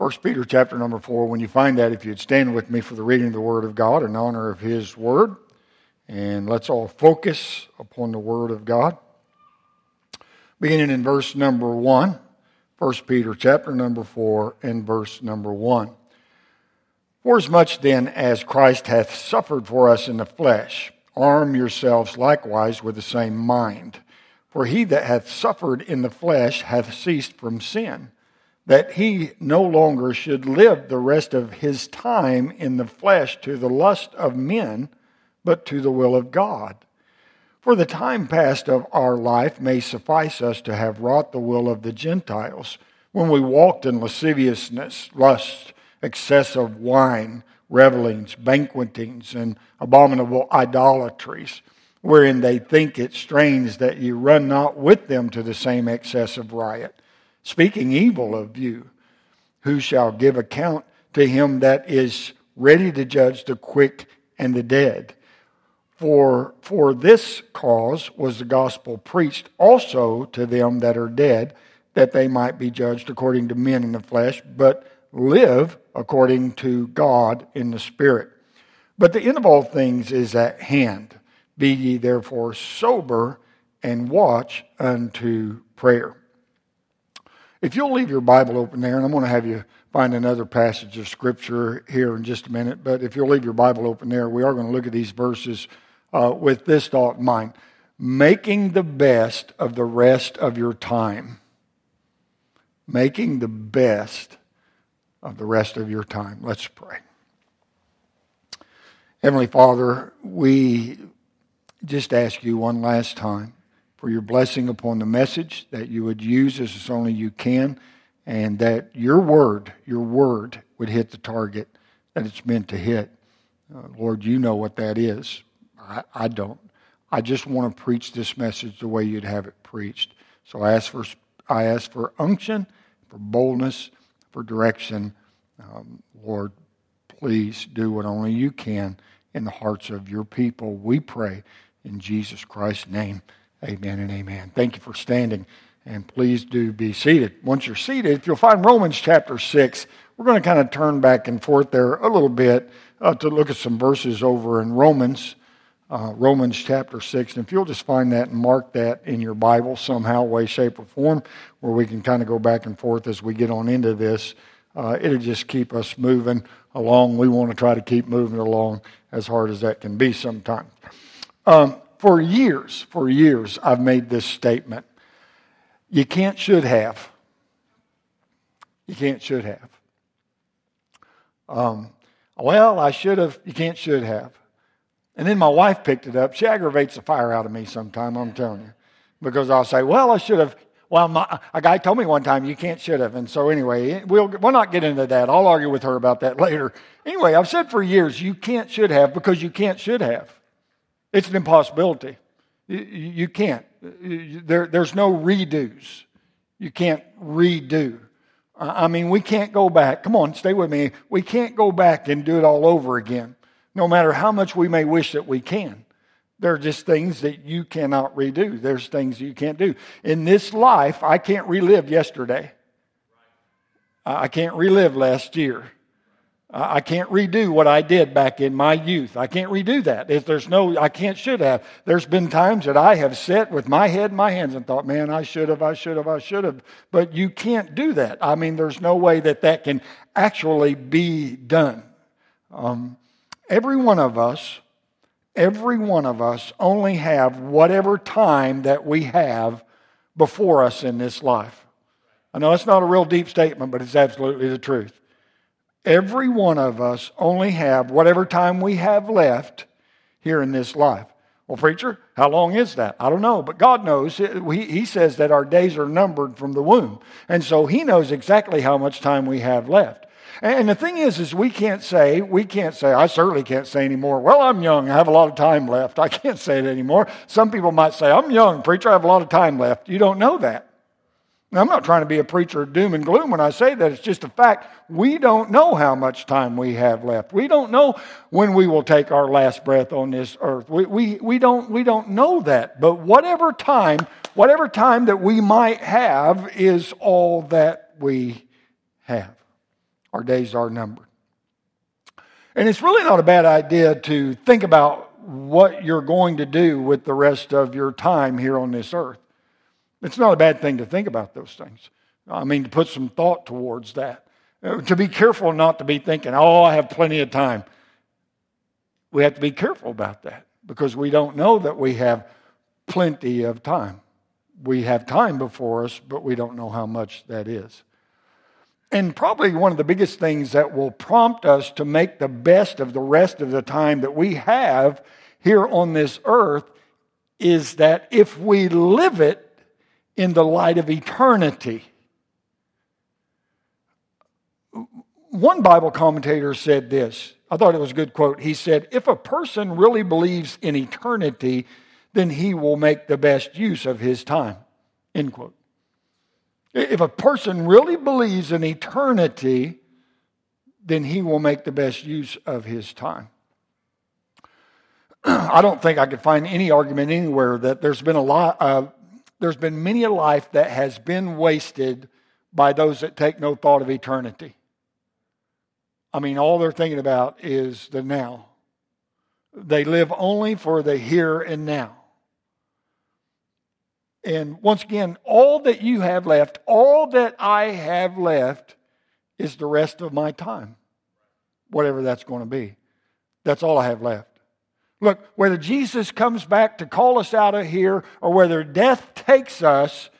1 Peter chapter number 4. When you find that, if you'd stand with me for the reading of the Word of God in honor of His Word. And let's all focus upon the Word of God. Beginning in verse number 1, 1 Peter chapter number 4 and verse number 1. Forasmuch then as Christ hath suffered for us in the flesh, arm yourselves likewise with the same mind. For he that hath suffered in the flesh hath ceased from sin that he no longer should live the rest of his time in the flesh to the lust of men, but to the will of God. For the time past of our life may suffice us to have wrought the will of the Gentiles, when we walked in lasciviousness, lust, excess of wine, revelings, banquetings, and abominable idolatries, wherein they think it strange that ye run not with them to the same excess of riot speaking evil of you, who shall give account to him that is ready to judge the quick and the dead. For, for this cause was the gospel preached also to them that are dead, that they might be judged according to men in the flesh, but live according to God in the Spirit. But the end of all things is at hand. Be ye therefore sober and watch unto prayer. If you'll leave your Bible open there, and I'm going to have you find another passage of Scripture here in just a minute, but if you'll leave your Bible open there, we are going to look at these verses uh, with this thought in mind making the best of the rest of your time. Making the best of the rest of your time. Let's pray. Heavenly Father, we just ask you one last time for your blessing upon the message, that you would use as only you can, and that your word, your word, would hit the target that it's meant to hit. Uh, Lord, you know what that is. I, I don't. I just want to preach this message the way you'd have it preached. So I ask for, I ask for unction, for boldness, for direction. Um, Lord, please do what only you can in the hearts of your people. We pray in Jesus Christ's name. Amen and amen. Thank you for standing, and please do be seated. Once you're seated, if you'll find Romans chapter 6, we're going to kind of turn back and forth there a little bit uh, to look at some verses over in Romans, uh, Romans chapter 6. And if you'll just find that and mark that in your Bible somehow, way, shape, or form, where we can kind of go back and forth as we get on into this, uh, it'll just keep us moving along. We want to try to keep moving along as hard as that can be sometimes. Um, for years, for years, I've made this statement. You can't, should have. You can't, should have. Um, well, I should have. You can't, should have. And then my wife picked it up. She aggravates the fire out of me sometime, I'm telling you. Because I'll say, well, I should have. Well, my, a guy told me one time you can't, should have. And so, anyway, we'll, we'll not get into that. I'll argue with her about that later. Anyway, I've said for years you can't, should have because you can't, should have. It's an impossibility. You, can't. There, there's no redos. You can't redo. I mean, we can't go back. Come on, stay with me. We can't go back and do it all over again, no matter how much we may wish that we can. There are just things that you cannot redo. There's things you can't do. In this life, I can't relive yesterday. I can't relive last year. I can't redo what I did back in my youth. I can't redo that. If there's no, I can't, should have. There's been times that I have sat with my head in my hands and thought, man, I should have, I should have, I should have. But you can't do that. I mean, there's no way that that can actually be done. Um, every one of us, every one of us only have whatever time that we have before us in this life. I know it's not a real deep statement, but it's absolutely the truth. Every one of us only have whatever time we have left here in this life. Well, preacher, how long is that? I don't know, but God knows. He says that our days are numbered from the womb. And so He knows exactly how much time we have left. And the thing is, is we can't say, we can't say, I certainly can't say anymore, well, I'm young, I have a lot of time left. I can't say it anymore. Some people might say, I'm young, preacher, I have a lot of time left. You don't know that. Now, I'm not trying to be a preacher of doom and gloom when I say that. It's just a fact. We don't know how much time we have left. We don't know when we will take our last breath on this earth. We, we, we, don't, we don't know that. But whatever time, whatever time that we might have is all that we have. Our days are numbered. And it's really not a bad idea to think about what you're going to do with the rest of your time here on this earth. It's not a bad thing to think about those things. I mean, to put some thought towards that. Uh, to be careful not to be thinking, oh, I have plenty of time. We have to be careful about that because we don't know that we have plenty of time. We have time before us, but we don't know how much that is. And probably one of the biggest things that will prompt us to make the best of the rest of the time that we have here on this earth is that if we live it in the light of eternity. One Bible commentator said this. I thought it was a good quote. He said, If a person really believes in eternity, then he will make the best use of his time. End quote. If a person really believes in eternity, then he will make the best use of his time. I don't think I could find any argument anywhere that there's been a lot, uh, there's been many a life that has been wasted by those that take no thought of eternity. I mean, all they're thinking about is the now. They live only for the here and now. And once again, all that you have left, all that I have left, is the rest of my time, whatever that's going to be. That's all I have left. Look, whether Jesus comes back to call us out of here or whether death takes us,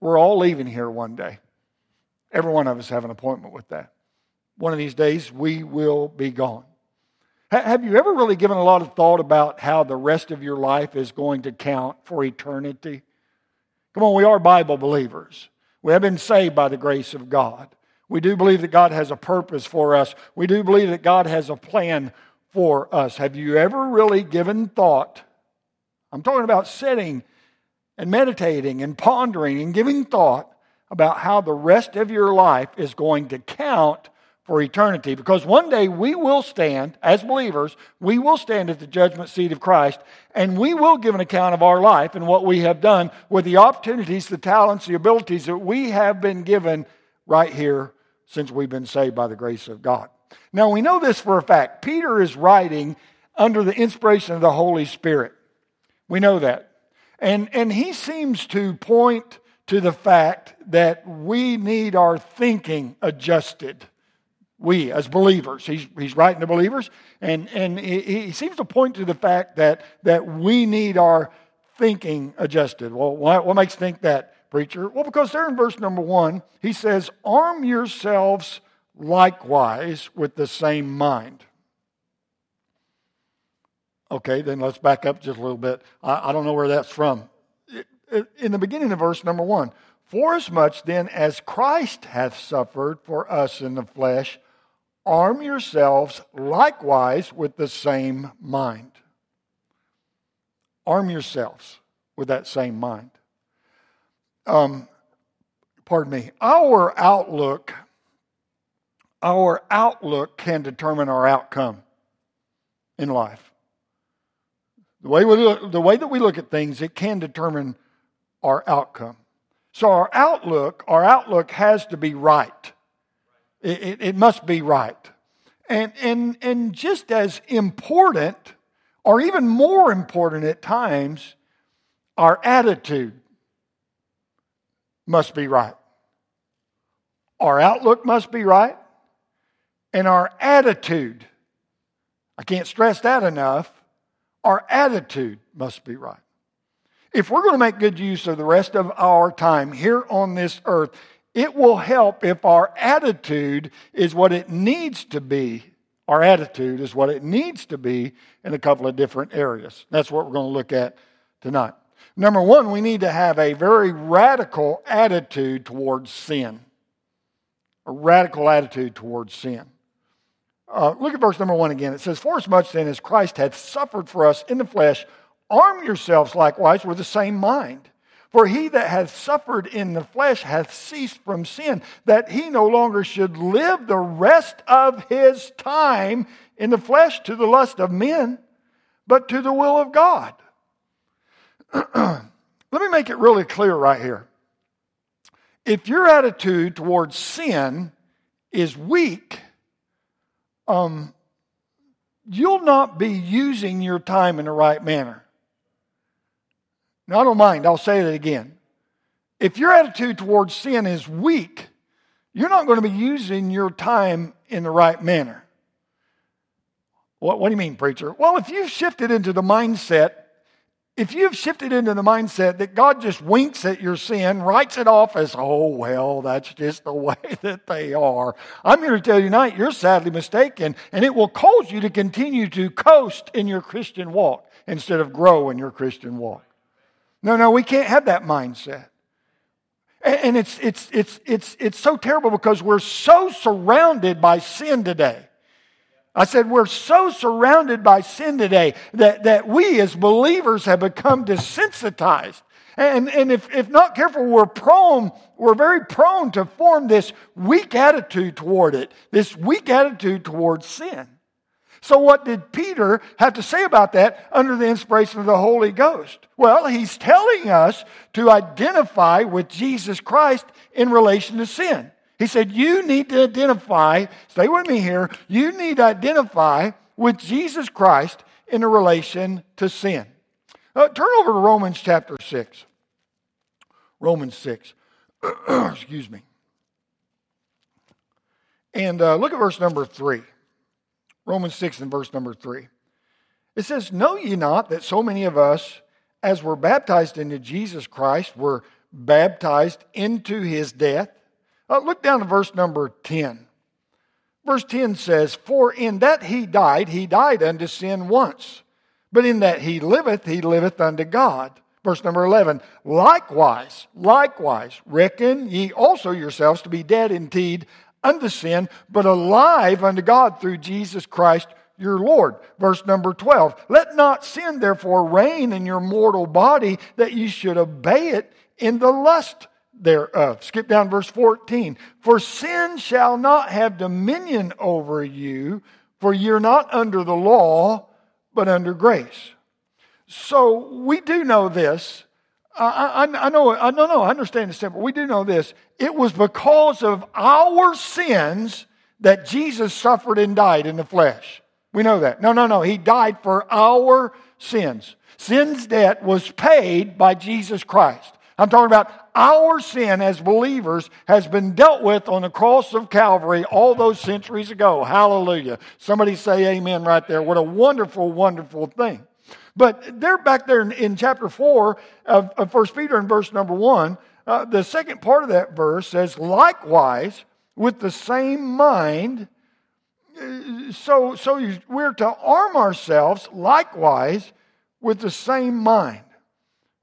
we're all leaving here one day. Every one of us have an appointment with that. One of these days, we will be gone. Have you ever really given a lot of thought about how the rest of your life is going to count for eternity? Come on, we are Bible believers. We have been saved by the grace of God. We do believe that God has a purpose for us. We do believe that God has a plan for us. Have you ever really given thought? I'm talking about sitting and meditating and pondering and giving thought about how the rest of your life is going to count for eternity. Because one day we will stand, as believers, we will stand at the judgment seat of Christ, and we will give an account of our life and what we have done with the opportunities, the talents, the abilities that we have been given right here since we've been saved by the grace of God. Now we know this for a fact. Peter is writing under the inspiration of the Holy Spirit. We know that. And, and he seems to point to the fact that we need our thinking adjusted. We, as believers, he's, he's writing to believers, and, and he, he seems to point to the fact that, that we need our thinking adjusted. Well, what, what makes think that, preacher? Well, because there in verse number one, he says, Arm yourselves likewise with the same mind. Okay, then let's back up just a little bit. I, I don't know where that's from. In the beginning of verse number one, for as much then as Christ hath suffered for us in the flesh, arm yourselves likewise with the same mind. Arm yourselves with that same mind. Um, pardon me. Our outlook our outlook can determine our outcome in life. The way, we look, the way that we look at things, it can determine our outcome. So our outlook, our outlook has to be right. It, it, it must be right. And, and, and just as important, or even more important at times, our attitude must be right. Our outlook must be right and our attitude. I can't stress that enough. Our attitude must be right. If we're going to make good use of the rest of our time here on this earth, it will help if our attitude is what it needs to be. Our attitude is what it needs to be in a couple of different areas. That's what we're going to look at tonight. Number one, we need to have a very radical attitude towards sin. A radical attitude towards sin. Uh, look at verse number one again. It says, For as much then as Christ hath suffered for us in the flesh, arm yourselves likewise with the same mind. For he that hath suffered in the flesh hath ceased from sin, that he no longer should live the rest of his time in the flesh to the lust of men, but to the will of God. Let me make it really clear right here. If your attitude towards sin is weak, um, you'll not be using your time in the right manner. Now, I don't mind, I'll say it again. If your attitude towards sin is weak, you're not going to be using your time in the right manner. What, what do you mean, preacher? Well, if you've shifted into the mindset if you've shifted into the mindset that God just winks at your sin, writes it off as, oh, well, that's just the way that they are, I'm here to tell you tonight you're sadly mistaken, and it will cause you to continue to coast in your Christian walk instead of grow in your Christian walk. No, no, we can't have that mindset. And it's, it's, it's, it's, it's so terrible because we're so surrounded by sin today. I said, we're so surrounded by sin today that, that we as believers have become desensitized. And, and if, if not careful, we're prone, we're very prone to form this weak attitude toward it, this weak attitude towards sin. So, what did Peter have to say about that under the inspiration of the Holy Ghost? Well, he's telling us to identify with Jesus Christ in relation to sin. He said, You need to identify, stay with me here, you need to identify with Jesus Christ in a relation to sin. Uh, turn over to Romans chapter 6. Romans 6. Excuse me. And uh, look at verse number 3. Romans 6 and verse number 3. It says, Know ye not that so many of us, as were baptized into Jesus Christ, were baptized into his death? Uh, look down to verse number 10. Verse 10 says, For in that he died, he died unto sin once. But in that he liveth, he liveth unto God. Verse number 11, likewise, likewise, reckon ye also yourselves to be dead indeed unto sin, but alive unto God through Jesus Christ your Lord. Verse number 12, let not sin therefore reign in your mortal body that ye should obey it in the lust thereof. Uh, skip down verse 14. For sin shall not have dominion over you, for you're not under the law, but under grace. So we do know this. I, I, I know, I no, I understand the simple. We do know this. It was because of our sins that Jesus suffered and died in the flesh. We know that. No, no, no. He died for our sins. Sin's debt was paid by Jesus Christ. I'm talking about our sin as believers has been dealt with on the cross of Calvary all those centuries ago. Hallelujah. Somebody say amen right there. What a wonderful, wonderful thing. But they're back there in, in chapter 4 of, of 1 Peter in verse number 1. Uh, the second part of that verse says, likewise, with the same mind, uh, so, so we're to arm ourselves likewise with the same mind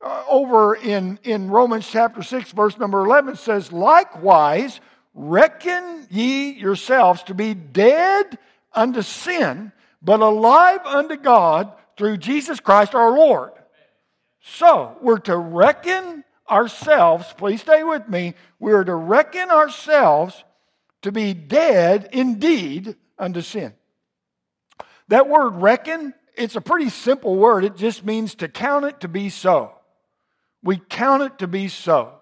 uh, over in, in Romans chapter 6, verse number 11 says, Likewise, reckon ye yourselves to be dead unto sin, but alive unto God through Jesus Christ our Lord. So, we're to reckon ourselves, please stay with me, we're to reckon ourselves to be dead indeed unto sin. That word reckon, it's a pretty simple word. It just means to count it to be so. We count it to be so.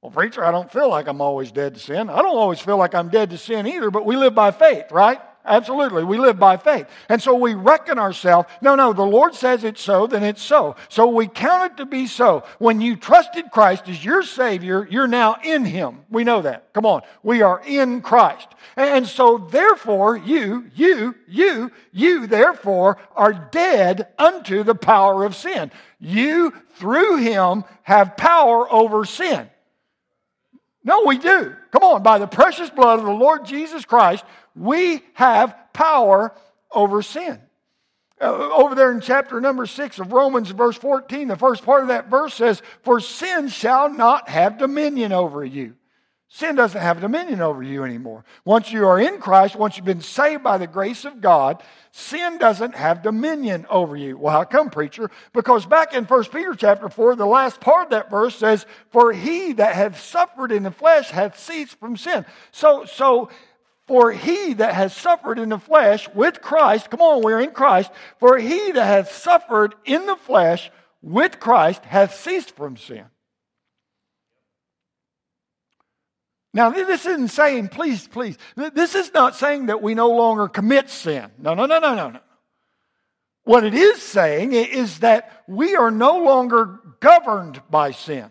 Well, preacher, I don't feel like I'm always dead to sin. I don't always feel like I'm dead to sin either, but we live by faith, right? Absolutely. We live by faith. And so we reckon ourselves, no, no, the Lord says it's so, then it's so. So we count it to be so. When you trusted Christ as your Savior, you're now in Him. We know that. Come on. We are in Christ. And so therefore, you, you, you, you, therefore, are dead unto the power of sin. You, through Him, have power over sin. No, we do. Come on, by the precious blood of the Lord Jesus Christ, we have power over sin. Uh, over there in chapter number 6 of Romans, verse 14, the first part of that verse says, For sin shall not have dominion over you. Sin doesn't have dominion over you anymore. Once you are in Christ, once you've been saved by the grace of God, sin doesn't have dominion over you. Well, how come, preacher? Because back in 1 Peter chapter 4, the last part of that verse says, For he that hath suffered in the flesh hath ceased from sin. So, so, for he that has suffered in the flesh with Christ, come on, we're in Christ, for he that hath suffered in the flesh with Christ hath ceased from sin. Now, this isn't saying, please, please, this is not saying that we no longer commit sin. No, no, no, no, no, no. What it is saying is that we are no longer governed by sin.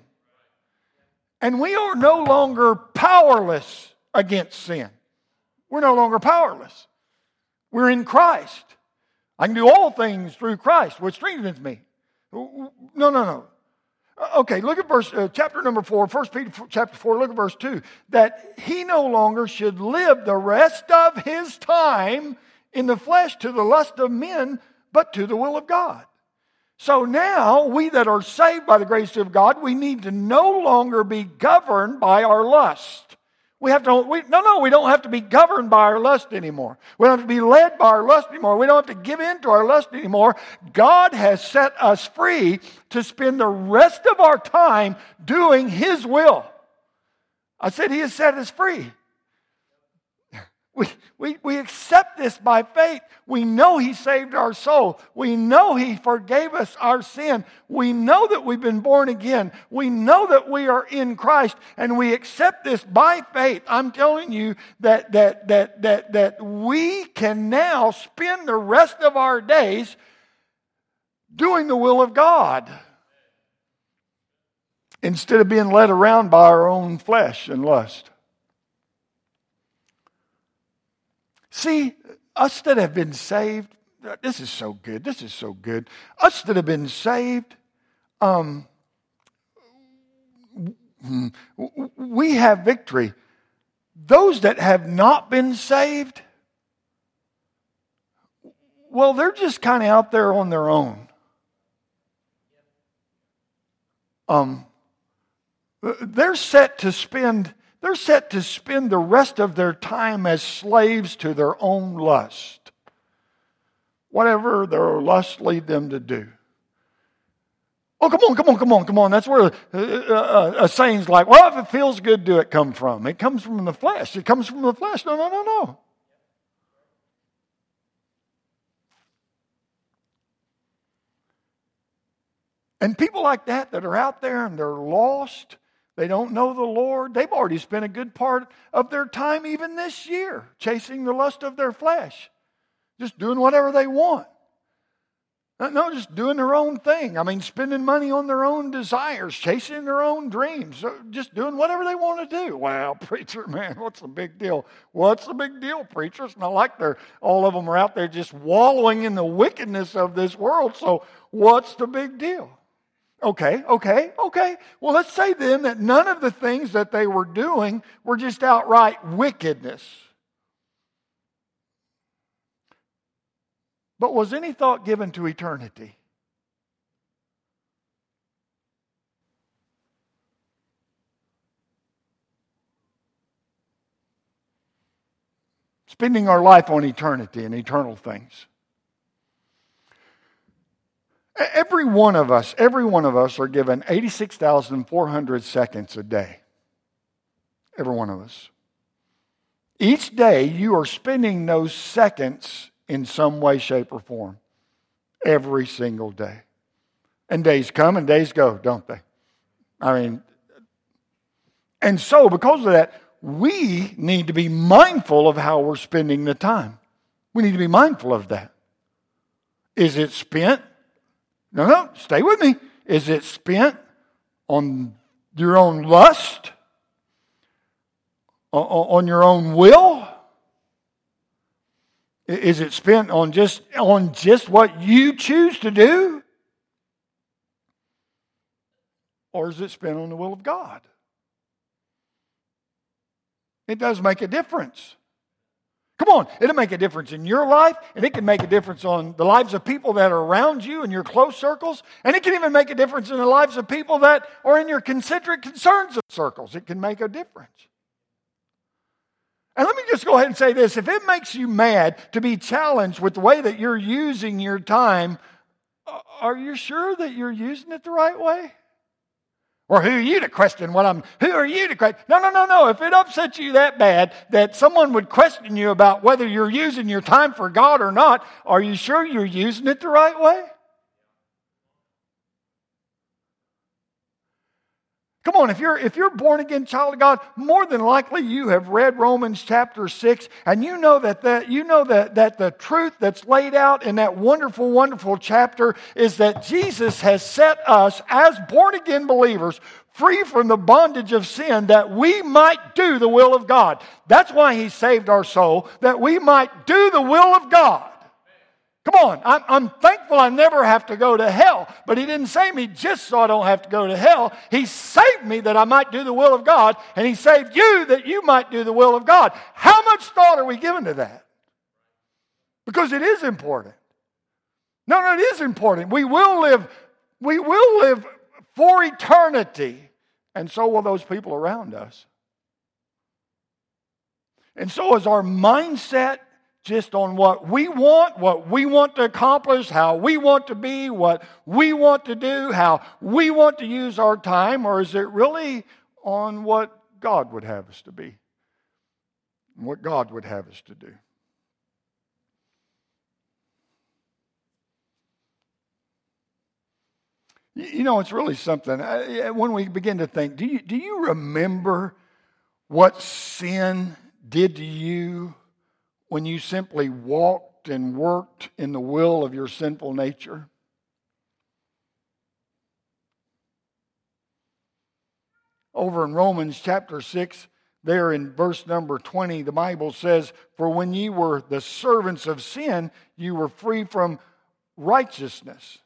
And we are no longer powerless against sin. We're no longer powerless. We're in Christ. I can do all things through Christ, which strengthens me. No, no, no. Okay, look at verse uh, chapter number four, First Peter chapter four. Look at verse two. That he no longer should live the rest of his time in the flesh to the lust of men, but to the will of God. So now we that are saved by the grace of God, we need to no longer be governed by our lust. We have to, we, no, no, we don't have to be governed by our lust anymore. We don't have to be led by our lust anymore. We don't have to give in to our lust anymore. God has set us free to spend the rest of our time doing His will. I said He has set us free. We, we, we accept this by faith. We know He saved our soul. We know He forgave us our sin. We know that we've been born again. We know that we are in Christ, and we accept this by faith. I'm telling you that, that, that, that, that we can now spend the rest of our days doing the will of God instead of being led around by our own flesh and lust. See, us that have been saved, this is so good. This is so good. Us that have been saved, um, we have victory. Those that have not been saved, well, they're just kind of out there on their own. Um, they're set to spend they're set to spend the rest of their time as slaves to their own lust. Whatever their lust lead them to do. Oh, come on, come on, come on, come on. That's where uh, uh, uh, a saying's like, well, if it feels good, do it come from? It comes from the flesh. It comes from the flesh. No, no, no, no. And people like that that are out there and they're lost, they don't know the Lord. They've already spent a good part of their time, even this year, chasing the lust of their flesh, just doing whatever they want. Uh, no, just doing their own thing. I mean, spending money on their own desires, chasing their own dreams, uh, just doing whatever they want to do. Well, preacher, man, what's the big deal? What's the big deal, preacher? It's not like they're all of them are out there just wallowing in the wickedness of this world. So, what's the big deal? Okay, okay, okay. Well, let's say then that none of the things that they were doing were just outright wickedness. But was any thought given to eternity? Spending our life on eternity and eternal things. Every one of us, every one of us are given 86,400 seconds a day. Every one of us. Each day, you are spending those seconds in some way, shape, or form. Every single day. And days come and days go, don't they? I mean, and so because of that, we need to be mindful of how we're spending the time. We need to be mindful of that. Is it spent no, no, stay with me. Is it spent on your own lust? On your own will? Is it spent on just on just what you choose to do? Or is it spent on the will of God? It does make a difference. Come on, it'll make a difference in your life, and it can make a difference on the lives of people that are around you in your close circles, and it can even make a difference in the lives of people that are in your concentric concerns of circles. It can make a difference. And let me just go ahead and say this if it makes you mad to be challenged with the way that you're using your time, uh, are you sure that you're using it the right way? Or who are you to question what I'm, who are you to question? No, no, no, no. If it upsets you that bad that someone would question you about whether you're using your time for God or not, are you sure you're using it the right way? Come on, if you're, if you're born again child of God, more than likely you have read Romans chapter 6, and you know that, that, you know that, that the truth that's laid out in that wonderful, wonderful chapter is that Jesus has set us as born again believers free from the bondage of sin that we might do the will of God. That's why He saved our soul, that we might do the will of God. Come on, I'm, I'm, thankful I never have to go to hell. But he didn't save me just so I don't have to go to hell. He saved me that I might do the will of God, and he saved you that you might do the will of God. How much thought are we giving to that? Because it is important. No, no, it is important. We will live, we will live for eternity, and so will those people around us. And so is our mindset just on what we want, what we want to accomplish, how we want to be, what we want to do, how we want to use our time, or is it really on what God would have us to be? What God would have us to do? You know, it's really something. When we begin to think, do you, do you remember what sin did to you when you simply walked and worked in the will of your sinful nature? Over in Romans chapter 6, there in verse number 20, the Bible says, For when ye were the servants of sin, you were free from righteousness.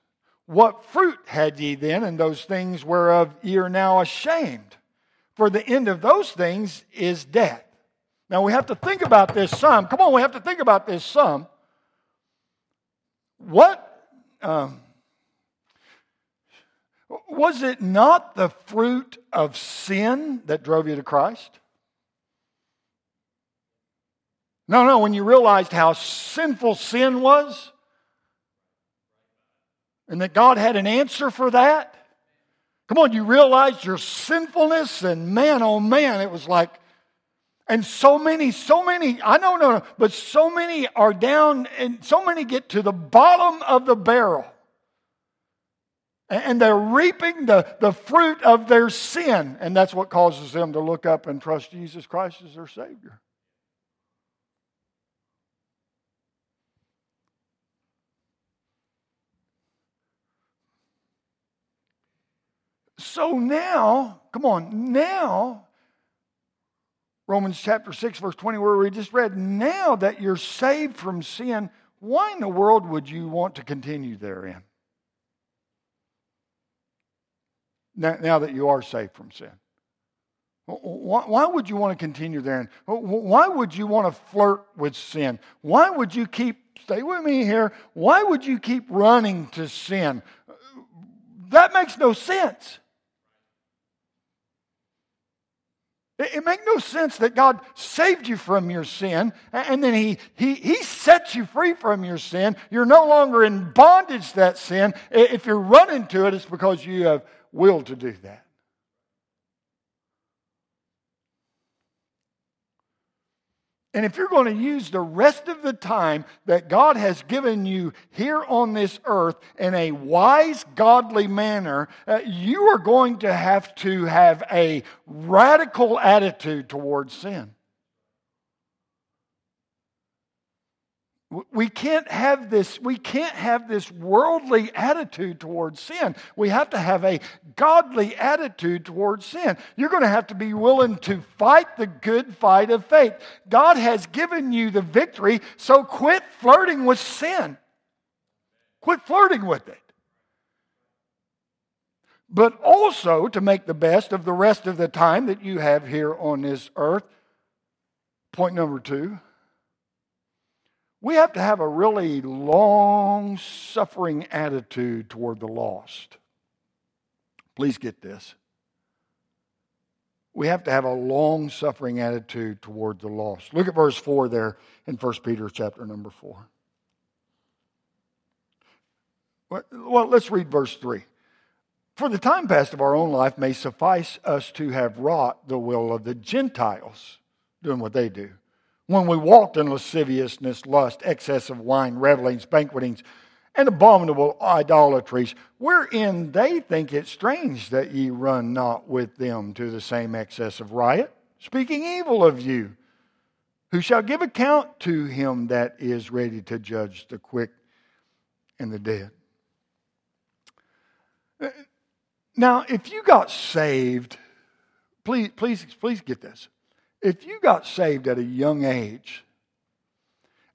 What fruit had ye then in those things whereof ye are now ashamed? For the end of those things is death. Now we have to think about this some. Come on, we have to think about this some. What um, was it not the fruit of sin that drove you to Christ? No, no, when you realized how sinful sin was and that God had an answer for that. Come on, you realized your sinfulness, and man, oh man, it was like and so many, so many, I don't know, but so many are down and so many get to the bottom of the barrel. And they're reaping the, the fruit of their sin. And that's what causes them to look up and trust Jesus Christ as their Savior. So now, come on, now Romans chapter 6, verse 20, where we just read, now that you're saved from sin, why in the world would you want to continue therein? Now, now that you are saved from sin. Why, would you want to continue therein? Why would you want to flirt with sin? Why would you keep, stay with me here, why would you keep running to sin? That makes no sense. It, it makes no sense that God saved you from your sin and then he, he, he sets you free from your sin. You're no longer in bondage to that sin. If you're running to it, it's because you have will to do that. And if you're going to use the rest of the time that God has given you here on this earth in a wise, godly manner, uh, you are going to have to have a radical attitude towards sin. We can't have this, we can't have this worldly attitude towards sin. We have to have a godly attitude towards sin. You're going to have to be willing to fight the good fight of faith. God has given you the victory, so quit flirting with sin. Quit flirting with it. But also to make the best of the rest of the time that you have here on this earth. Point number two we have to have a really long suffering attitude toward the lost. Please get this. We have to have a long suffering attitude toward the lost. Look at verse 4 there in 1 Peter chapter number 4. Well, let's read verse 3. For the time past of our own life may suffice us to have wrought the will of the Gentiles, doing what they do when we walked in lasciviousness, lust, excess of wine, revelings, banquetings, and abominable idolatries, wherein they think it strange that ye run not with them to the same excess of riot, speaking evil of you, who shall give account to him that is ready to judge the quick and the dead. Now, if you got saved, please, please, please get this. If you got saved at a young age,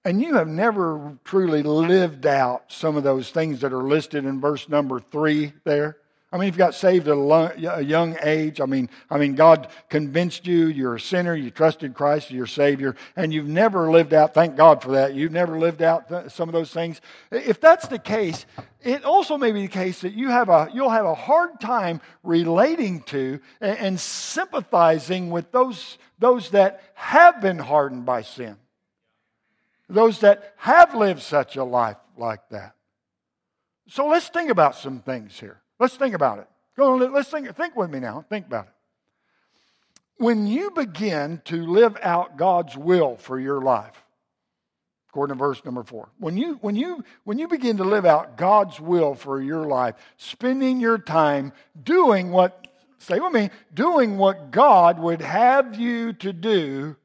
and you have never truly lived out some of those things that are listed in verse number three there. I mean, if you got saved at a young age, I mean, I mean, God convinced you you're a sinner, you trusted Christ as your Savior, and you've never lived out. Thank God for that. You've never lived out some of those things. If that's the case, it also may be the case that you have a you'll have a hard time relating to and, and sympathizing with those those that have been hardened by sin those that have lived such a life like that. So let's think about some things here. Let's think about it. Go on, let's think, think with me now. Think about it. When you begin to live out God's will for your life, according to verse number four, when you, when you, when you begin to live out God's will for your life, spending your time doing what, say with me, doing what God would have you to do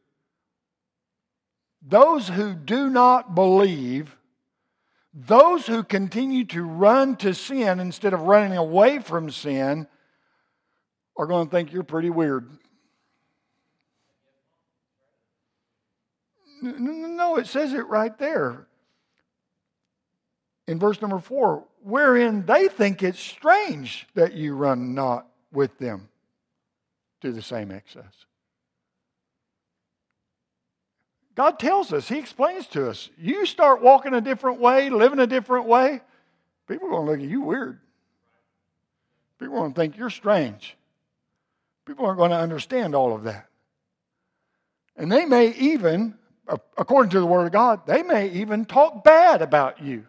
those who do not believe, those who continue to run to sin instead of running away from sin, are going to think you're pretty weird. No, it says it right there in verse number four, wherein they think it's strange that you run not with them to the same excess. God tells us, He explains to us. You start walking a different way, living a different way, people are going to look at you weird. People are going to think you're strange. People aren't going to understand all of that. And they may even, according to the Word of God, they may even talk bad about you.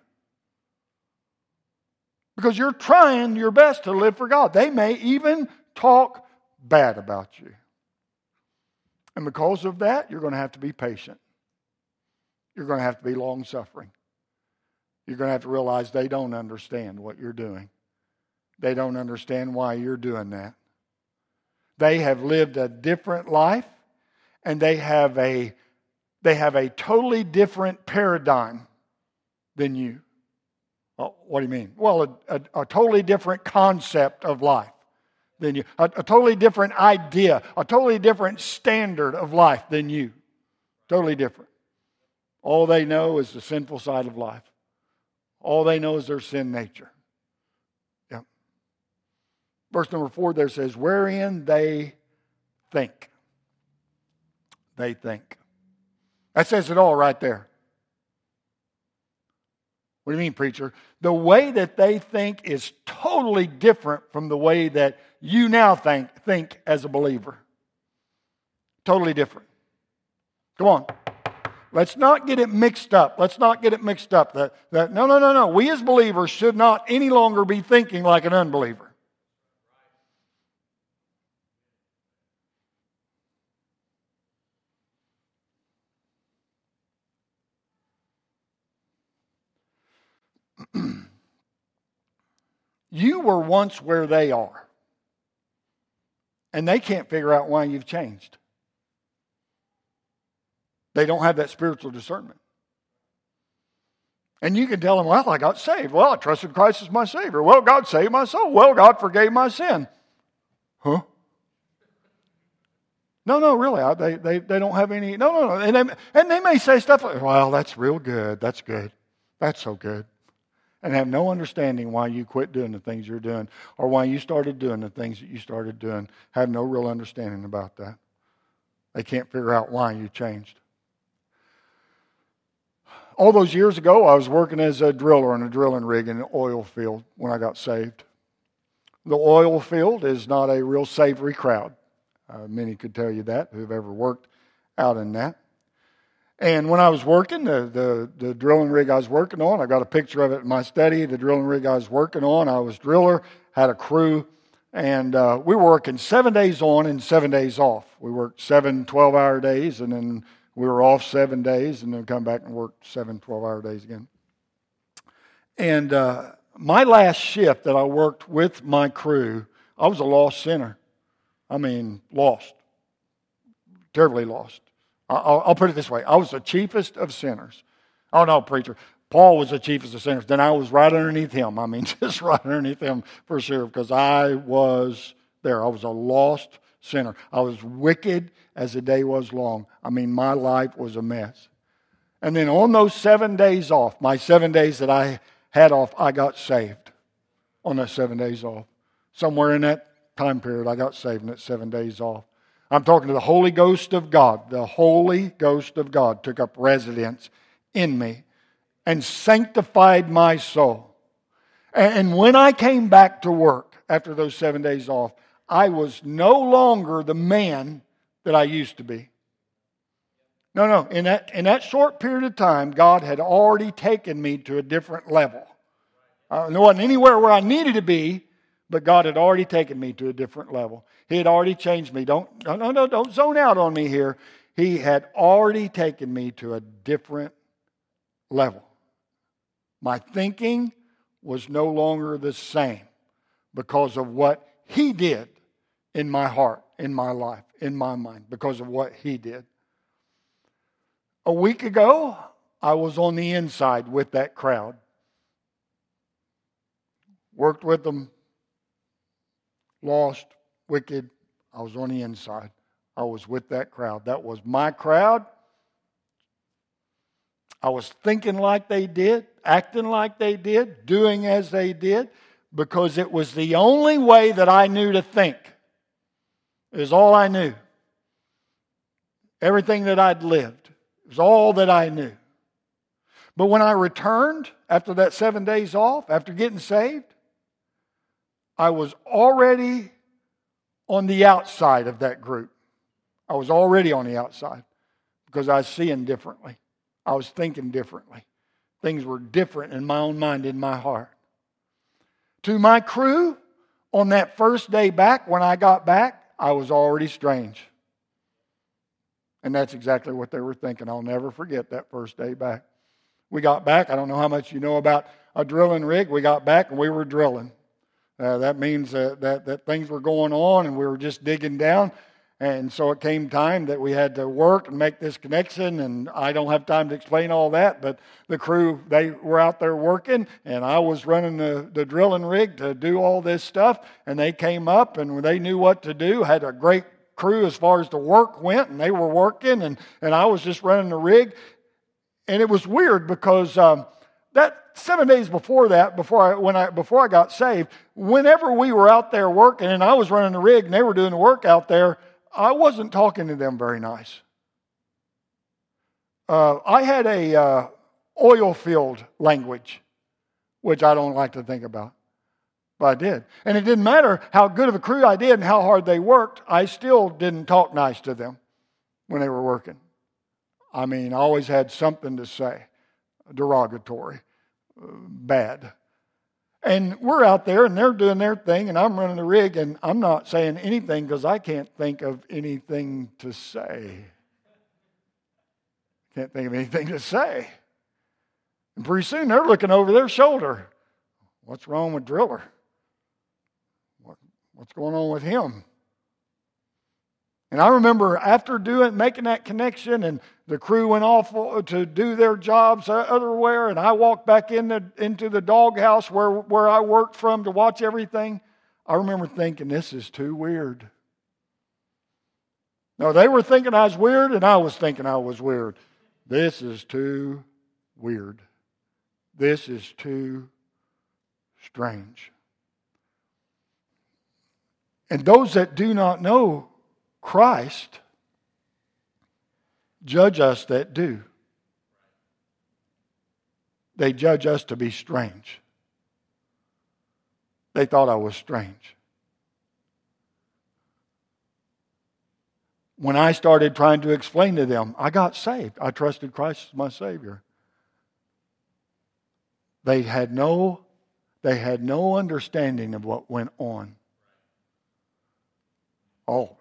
Because you're trying your best to live for God. They may even talk bad about you. And because of that, you're going to have to be patient. You're going to have to be long suffering. You're going to have to realize they don't understand what you're doing. They don't understand why you're doing that. They have lived a different life and they have a they have a totally different paradigm than you. Well, what do you mean? Well, a, a, a totally different concept of life than you, a, a totally different idea, a totally different standard of life than you. Totally different. All they know is the sinful side of life. All they know is their sin nature. Yeah. Verse number four there says, wherein they think. They think. That says it all right there. What do you mean, preacher? The way that they think is totally different from the way that you now think, think as a believer. Totally different. Come on. Let's not get it mixed up. Let's not get it mixed up. That, that, no, no, no, no. We as believers should not any longer be thinking like an unbeliever. you were once where they are. And they can't figure out why you've changed. They don't have that spiritual discernment. And you can tell them, well, I got saved. Well, I trusted Christ as my Savior. Well, God saved my soul. Well, God forgave my sin. Huh? No, no, really. I, they, they, they don't have any. No, no, no. And they, and they may say stuff like, well, that's real good. That's good. That's so good and have no understanding why you quit doing the things you're doing or why you started doing the things that you started doing. Have no real understanding about that. They can't figure out why you changed. All those years ago, I was working as a driller on a drilling rig in an oil field when I got saved. The oil field is not a real savory crowd. Uh, many could tell you that who've ever worked out in that. And when I was working, the, the, the, drilling rig I was working on, I got a picture of it in my study. The drilling rig I was working on, I was driller, had a crew, and uh, we were working seven days on and seven days off. We worked seven 12 hour days, and then we were off seven days, and then come back and work seven 12 hour days again. And uh, my last shift that I worked with my crew, I was a lost sinner. I mean, lost. Terribly lost. I'll, I'll put it this way I was the chiefest of sinners. Oh, no, preacher. Paul was the chiefest of sinners. Then I was right underneath him. I mean, just right underneath him for sure, because I was there. I was a lost sinner. I was wicked as the day was long. I mean, my life was a mess. And then on those seven days off, my seven days that I had off, I got saved on those seven days off. Somewhere in that time period, I got saved in that seven days off. I'm talking to the Holy Ghost of God. The Holy Ghost of God took up residence in me and sanctified my soul. And when I came back to work after those seven days off, I was no longer the man that I used to be. No, no. In that, in that short period of time, God had already taken me to a different level. Uh, I wasn't anywhere where I needed to be, but God had already taken me to a different level. He had already changed me. Don't, no, no, no, don't zone out on me here. He had already taken me to a different level. My thinking was no longer the same because of what He did in my heart, in my life, in my mind, because of what He did. A week ago, I was on the inside with that crowd. Worked with them, lost, wicked. I was on the inside. I was with that crowd. That was my crowd. I was thinking like they did, acting like they did, doing as they did, because it was the only way that I knew to think. Was all I knew. Everything that I'd lived. Was all that I knew. But when I returned after that seven days off, after getting saved, I was already on the outside of that group. I was already on the outside because I was seeing differently. I was thinking differently. Things were different in my own mind, in my heart. To my crew, on that first day back, when I got back, I was already strange. And that's exactly what they were thinking. I'll never forget that first day back. We got back. I don't know how much you know about a drilling rig. We got back and we were drilling. Uh, that means that, that, that things were going on and we were just digging down. And so it came time that we had to work and make this connection. And I don't have time to explain all that, but the crew, they were out there working, and I was running the, the drilling rig to do all this stuff. And they came up and they knew what to do, had a great crew as far as the work went, and they were working, and, and I was just running the rig. And it was weird because um, that seven days before that, before I, when I, before I got saved, whenever we were out there working and I was running the rig and they were doing the work out there, I wasn't talking to them very nice. Uh, I had a uh, oil field language, which I don't like to think about, but I did. And it didn't matter how good of a crew I did and how hard they worked, I still didn't talk nice to them when they were working. I mean, I always had something to say, derogatory, bad. And we're out there and they're doing their thing, and I'm running the rig, and I'm not saying anything because I can't think of anything to say. Can't think of anything to say. And pretty soon they're looking over their shoulder. What's wrong with Driller? What, what's going on with him? And I remember after doing making that connection, and the crew went off to do their jobs otherwhere, and I walked back in the, into the doghouse where, where I worked from to watch everything. I remember thinking, this is too weird. No, they were thinking I was weird, and I was thinking I was weird. This is too weird. This is too strange. And those that do not know Christ judge us that do. They judge us to be strange. They thought I was strange. When I started trying to explain to them, I got saved. I trusted Christ as my Savior. They had no, they had no understanding of what went on. Oh,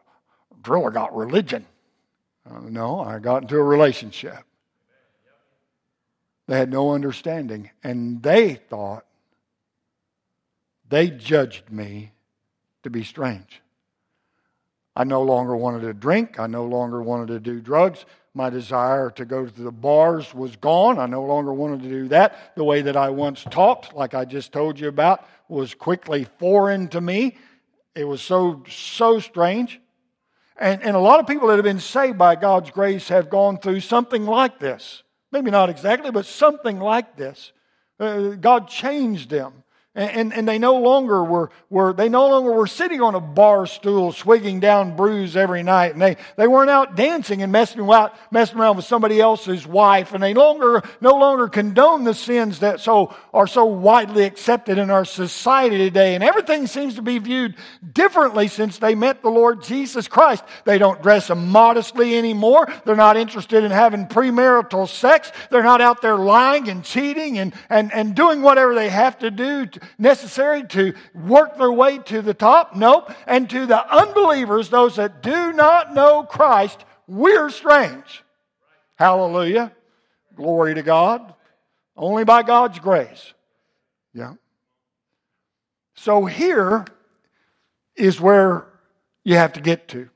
Driller got religion. Uh, no, I got into a relationship. They had no understanding. And they thought, they judged me to be strange. I no longer wanted to drink. I no longer wanted to do drugs. My desire to go to the bars was gone. I no longer wanted to do that. The way that I once talked, like I just told you about, was quickly foreign to me. It was so, so strange. And, and a lot of people that have been saved by God's grace have gone through something like this. Maybe not exactly, but something like this. Uh, God changed them. And, and, they no longer were, were, they no longer were sitting on a bar stool swigging down brews every night. And they, they weren't out dancing and messing, out, messing around with somebody else's wife. And they longer, no longer condone the sins that so, are so widely accepted in our society today. And everything seems to be viewed differently since they met the Lord Jesus Christ. They don't dress immodestly anymore. They're not interested in having premarital sex. They're not out there lying and cheating and, and, and doing whatever they have to do to, necessary to work their way to the top? Nope. And to the unbelievers, those that do not know Christ, we're strange. Hallelujah. Glory to God. Only by God's grace. Yeah. So here is where you have to get to.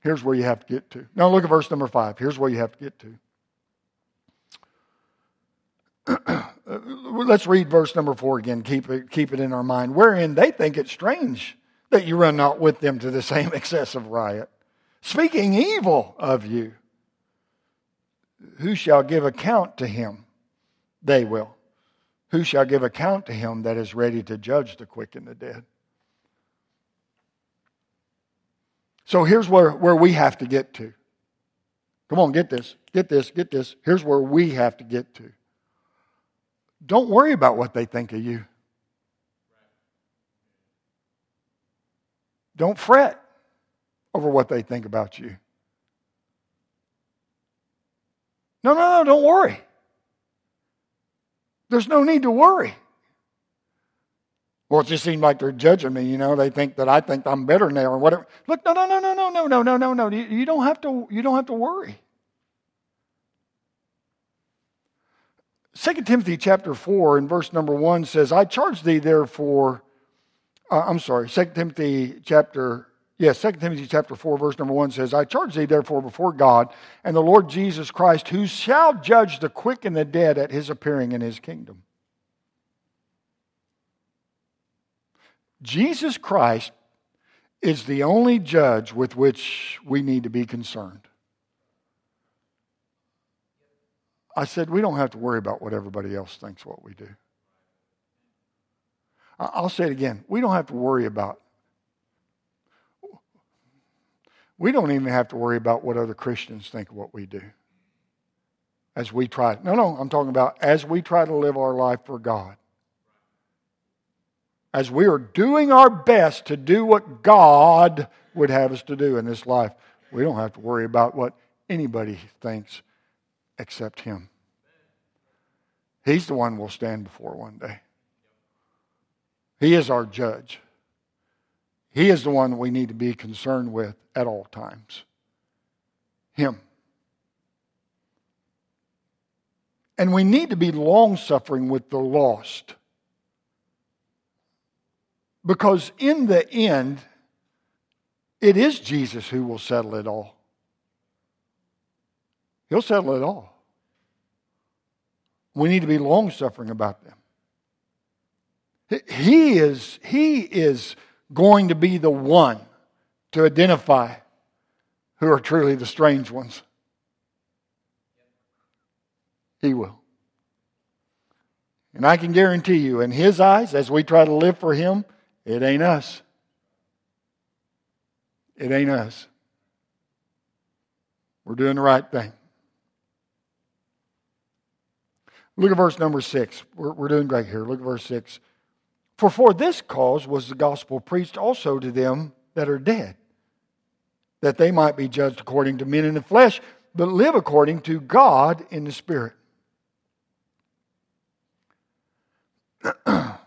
Here's where you have to get to. Now look at verse number five. Here's where you have to get to. Uh, let's read verse number four again. Keep it, keep it in our mind. Wherein they think it strange that you run not with them to the same excessive riot, speaking evil of you. Who shall give account to him? They will. Who shall give account to him that is ready to judge the quick and the dead? So here's where, where we have to get to. Come on, get this, get this, get this. Here's where we have to get to. Don't worry about what they think of you. Don't fret over what they think about you. No, no, no, don't worry. There's no need to worry. Well, it just seems like they're judging me. You know, they think that I think I'm better now or whatever. Look, no, no, no, no, no, no, no, no, no, no. You don't have to. You don't have to worry. 2 Timothy chapter 4 and verse number 1 says, I charge thee therefore, uh, I'm sorry, 2 Timothy chapter, yes, 2 Timothy chapter 4 verse number 1 says, I charge thee therefore before God and the Lord Jesus Christ, who shall judge the quick and the dead at his appearing in his kingdom. Jesus Christ is the only judge with which we need to be concerned. I said, we don't have to worry about what everybody else thinks what we do. I'll say it again. We don't have to worry about, we don't even have to worry about what other Christians think of what we do. As we try, no, no, I'm talking about as we try to live our life for God. As we are doing our best to do what God would have us to do in this life, we don't have to worry about what anybody thinks except Him. He's the one we'll stand before one day. He is our judge. He is the one that we need to be concerned with at all times. Him. And we need to be long suffering with the lost. Because in the end, it is Jesus who will settle it all. He'll settle it all. We need to be long suffering about them. He is, he is going to be the one to identify who are truly the strange ones. He will. And I can guarantee you, in His eyes, as we try to live for Him, it ain't us. It ain't us. We're doing the right thing. Look at verse number six. We're, we're doing great here. Look at verse six. For for this cause was the gospel preached also to them that are dead, that they might be judged according to men in the flesh, but live according to God in the Spirit. A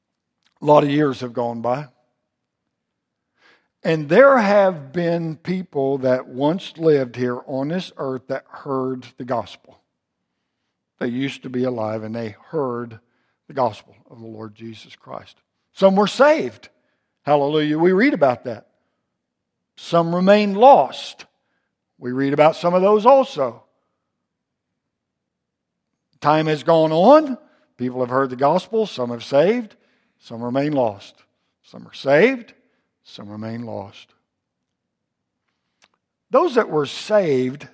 lot of years have gone by. And there have been people that once lived here on this earth that heard the gospel. They used to be alive and they heard the gospel of the Lord Jesus Christ. Some were saved. Hallelujah. We read about that. Some remained lost. We read about some of those also. Time has gone on. People have heard the gospel. Some have saved. Some remain lost. Some are saved. Some remain lost. Those that were saved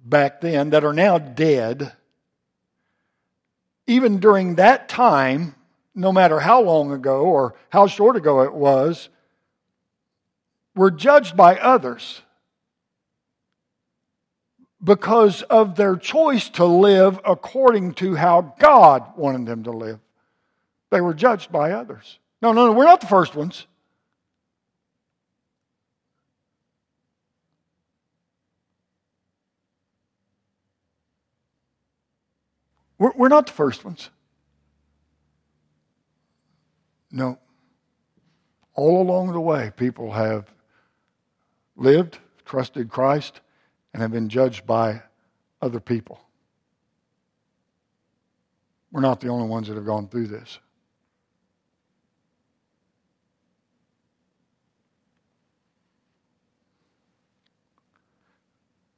back then, that are now dead, even during that time, no matter how long ago or how short ago it was, were judged by others because of their choice to live according to how God wanted them to live. They were judged by others. No, no, no, we're not the first ones. We're, we're not the first ones. No. All along the way, people have lived, trusted Christ, and have been judged by other people. We're not the only ones that have gone through this.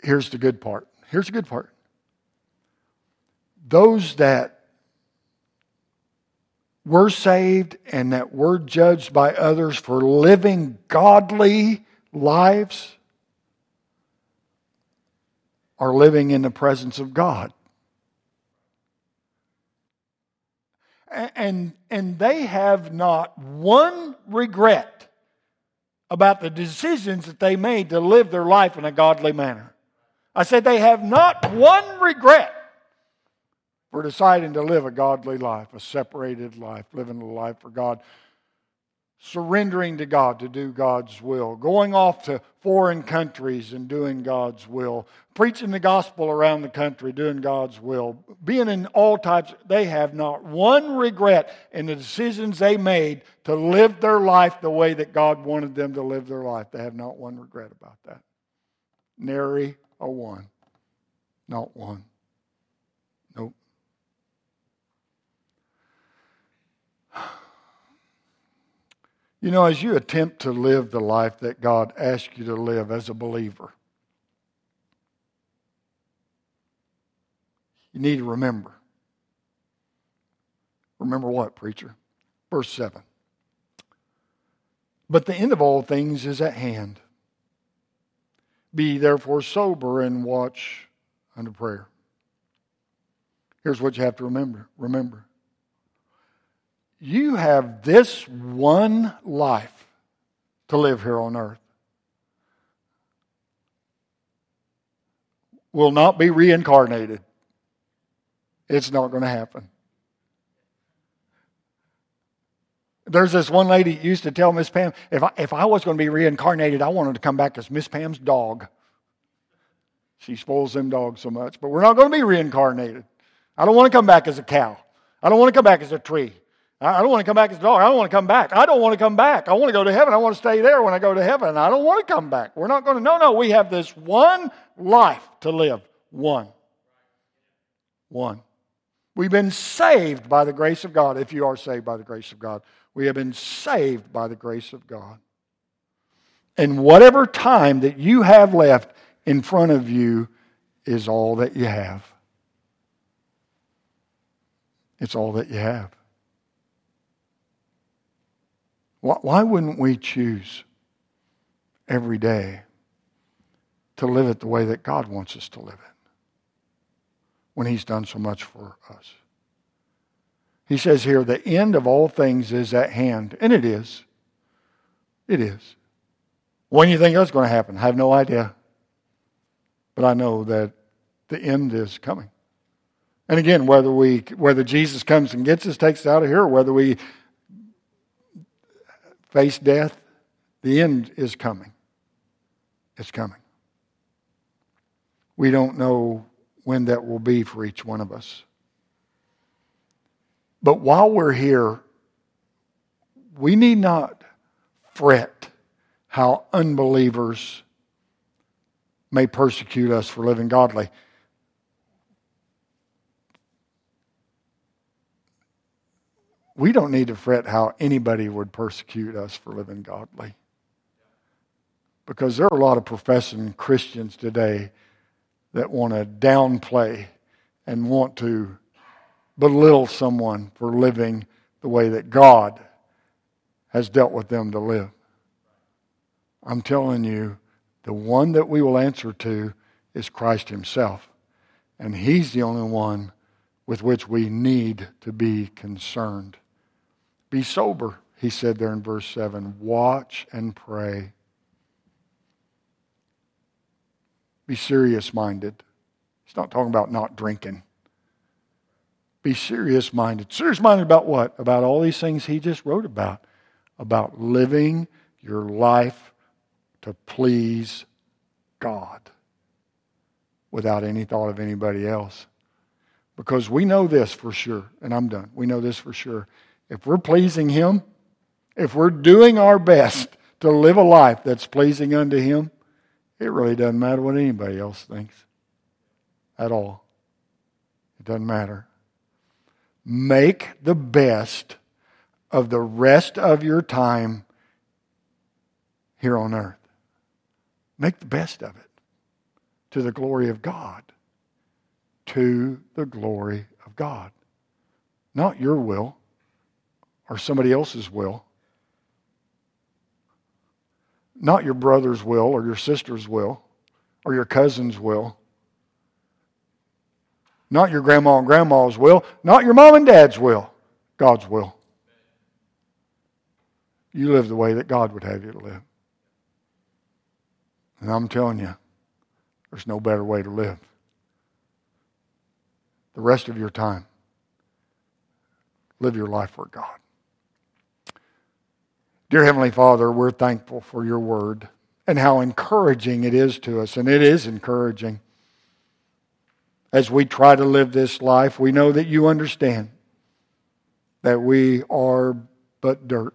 Here's the good part. Here's the good part. Those that were saved and that were judged by others for living godly lives are living in the presence of God. And, and they have not one regret about the decisions that they made to live their life in a godly manner. I said they have not one regret for deciding to live a godly life, a separated life, living a life for God surrendering to God to do God's will, going off to foreign countries and doing God's will, preaching the gospel around the country, doing God's will, being in all types. They have not one regret in the decisions they made to live their life the way that God wanted them to live their life. They have not one regret about that. Nary a one. Not one. Nope. You know, as you attempt to live the life that God asks you to live as a believer, you need to remember. Remember what, preacher? Verse 7. But the end of all things is at hand. Be therefore sober and watch under prayer. Here's what you have to remember. Remember you have this one life to live here on earth. Will not be reincarnated. It's not going to happen. There's this one lady used to tell Miss Pam, if I, if I was going to be reincarnated, I wanted to come back as Miss Pam's dog. She spoils them dogs so much. But we're not going to be reincarnated. I don't want to come back as a cow. I don't want to come back as a tree. I don't want to come back as a dog. I don't want to come back. I don't want to come back. I want to go to heaven. I want to stay there when I go to heaven. I don't want to come back. We're not going to. No, no. We have this one life to live. One. One. We've been saved by the grace of God, if you are saved by the grace of God. We have been saved by the grace of God. And whatever time that you have left in front of you is all that you have. It's all that you have. Why wouldn't we choose every day to live it the way that God wants us to live it when He's done so much for us? He says here, the end of all things is at hand. And it is. It is. When you think that's going to happen, I have no idea. But I know that the end is coming. And again, whether we whether Jesus comes and gets us, takes us out of here, or whether we face death, the end is coming. It's coming. We don't know when that will be for each one of us. But while we're here, we need not fret how unbelievers may persecute us for living godly. We don't need to fret how anybody would persecute us for living godly. Because there are a lot of professing Christians today that want to downplay and want to belittle someone for living the way that God has dealt with them to live. I'm telling you, the one that we will answer to is Christ Himself. And He's the only one with which we need to be concerned. Be sober, He said there in verse 7. Watch and pray. Be serious minded. He's not talking about not drinking. Be serious minded. Serious minded about what? About all these things he just wrote about. About living your life to please God without any thought of anybody else. Because we know this for sure, and I'm done. We know this for sure. If we're pleasing Him, if we're doing our best to live a life that's pleasing unto Him, it really doesn't matter what anybody else thinks at all. It doesn't matter. Make the best of the rest of your time here on earth. Make the best of it to the glory of God. To the glory of God. Not your will or somebody else's will. Not your brother's will or your sister's will or your cousin's will. Not your grandma and grandma's will. Not your mom and dad's will. God's will. You live the way that God would have you to live. And I'm telling you, there's no better way to live. The rest of your time, live your life for God. Dear Heavenly Father, we're thankful for your word and how encouraging it is to us. And it is encouraging. As we try to live this life, we know that you understand that we are but dirt.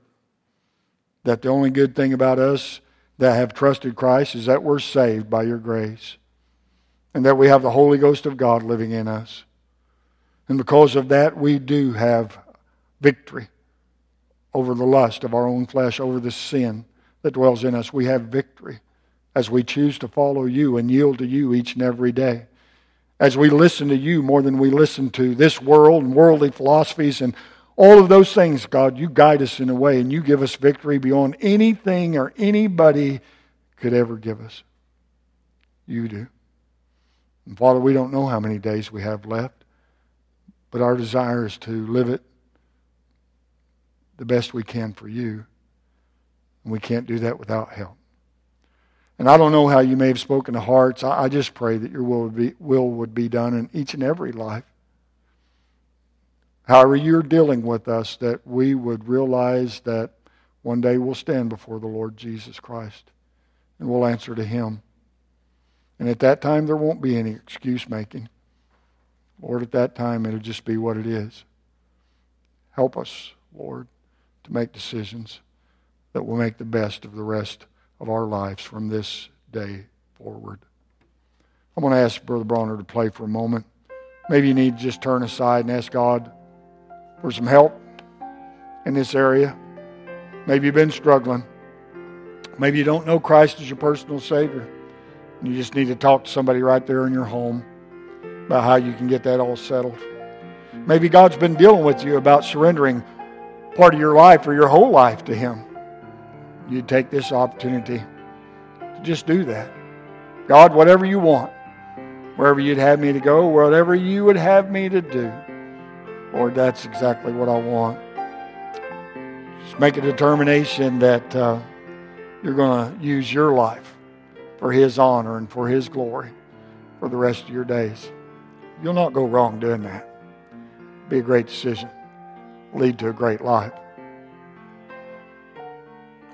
That the only good thing about us that have trusted Christ is that we're saved by your grace. And that we have the Holy Ghost of God living in us. And because of that, we do have victory over the lust of our own flesh, over the sin that dwells in us. We have victory as we choose to follow you and yield to you each and every day. As we listen to you more than we listen to this world and worldly philosophies and all of those things, God, you guide us in a way and you give us victory beyond anything or anybody could ever give us. You do. And Father, we don't know how many days we have left, but our desire is to live it the best we can for you. And we can't do that without help. And I don't know how you may have spoken to hearts. I, I just pray that your will would, be, will would be done in each and every life. However, you're dealing with us, that we would realize that one day we'll stand before the Lord Jesus Christ and we'll answer to Him. And at that time, there won't be any excuse making. Lord, at that time, it'll just be what it is. Help us, Lord to make decisions that will make the best of the rest of our lives from this day forward. I'm going to ask Brother Bronner to play for a moment. Maybe you need to just turn aside and ask God for some help in this area. Maybe you've been struggling. Maybe you don't know Christ as your personal Savior. And you just need to talk to somebody right there in your home about how you can get that all settled. Maybe God's been dealing with you about surrendering part of your life or your whole life to Him, you'd take this opportunity to just do that. God, whatever you want, wherever you'd have me to go, whatever you would have me to do, Lord, that's exactly what I want. Just make a determination that uh, you're going to use your life for His honor and for His glory for the rest of your days. You'll not go wrong doing that. Be a great decision lead to a great life.